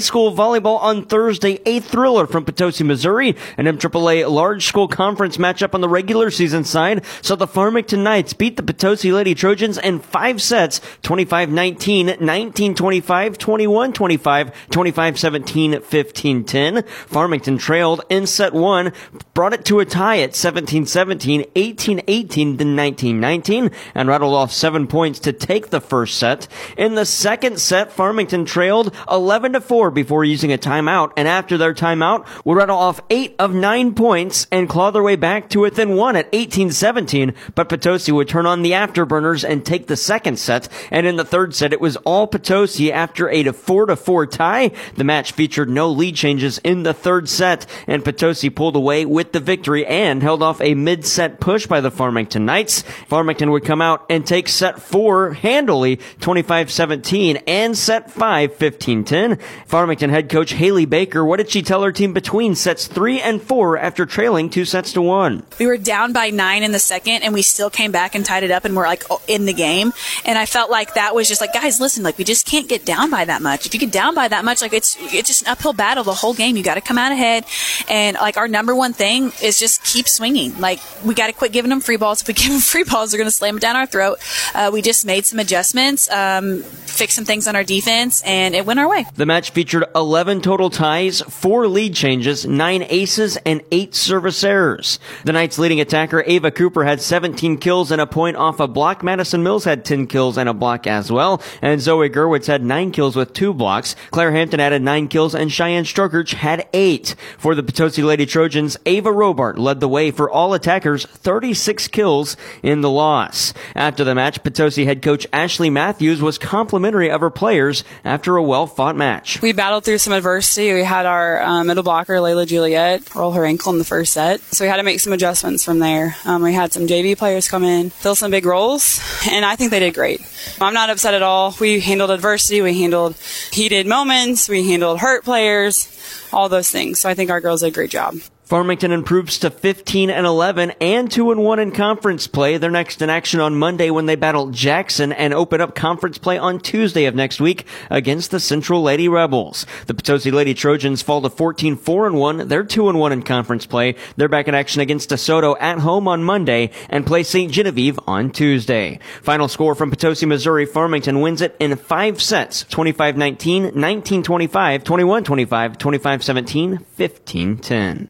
school volleyball on Thursday, a thriller from Potosi, Missouri, an MAAA large school conference matchup on the regular season side. So the Farmington Knights beat the Potosi Lady Trojans in five sets, 25-19, 19-25, 21-25, 25-17, 15-10. Farmington trailed in set one, brought it to a tie at 17-17, 18-18, then 19-19, and rattled off seven points to take the first set. In the second set, Farmington trailed 11 to 4 before using a timeout, and after their timeout, would rattle off eight of nine points and claw their way back to within one at 18-17. But Potosi would turn on the afterburners and take the second set. And in the third set, it was all Potosi after a 4 to 4 tie. The match featured no lead changes in the third set, and Potosi pulled away with the victory and held off a mid-set push by the Farmington Knights. Farmington would come out and take set four handily, 25-17, and set five, 15-10. Farmington head coach Haley Baker, what did she tell her team between sets three and four after trailing two sets to one? We were down by nine in the second, and we still came back and tied it up, and we're like in the game. And I felt like that was just like, guys, listen, like we just can't get down by that much. If you get down by that much, like it's it's just an uphill battle the whole game. You got to come out ahead, and like our number one thing is just keep swinging. Like we got to quit giving them free balls. If we give them free balls, they're going to slam it down our throat. Uh, we just made some adjustments, um, fixed some things on our defense, and it went our way. The match featured 11 total ties, four lead changes, nine aces, and eight service errors. The Knights' leading attacker Ava Cooper had 17 kills and a point off a block. Madison Mills had 10 kills and a block as well, and Zoe Gerwitz had nine kills with two blocks. Claire Hampton added nine kills, and Cheyenne Strokerch had eight. For the Potosi Lady Trojans, Ava Robart led the way for all attackers, 36 kills in the loss. After the match, Potosi head coach Ashley Matthews was complimentary of her players after a well-fought match. We battled through some adversity. We had our um, middle blocker, Layla Juliet, roll her ankle in the first set. So we had to make some adjustments from there. Um, we had some JV players come in, fill some big roles, and I think they did great. I'm not upset at all. We handled adversity. We handled heated moments. We handled hurt players, all those things. So I think our girls did a great job. Farmington improves to 15 and 11 and 2 and 1 in conference play. They're next in action on Monday when they battle Jackson and open up conference play on Tuesday of next week against the Central Lady Rebels. The Potosi Lady Trojans fall to 14 4 and 1. They're 2 and 1 in conference play. They're back in action against DeSoto at home on Monday and play St. Genevieve on Tuesday. Final score from Potosi, Missouri. Farmington wins it in 5 sets, 25-19, 19-25, 21-25, 25-17, 15-10.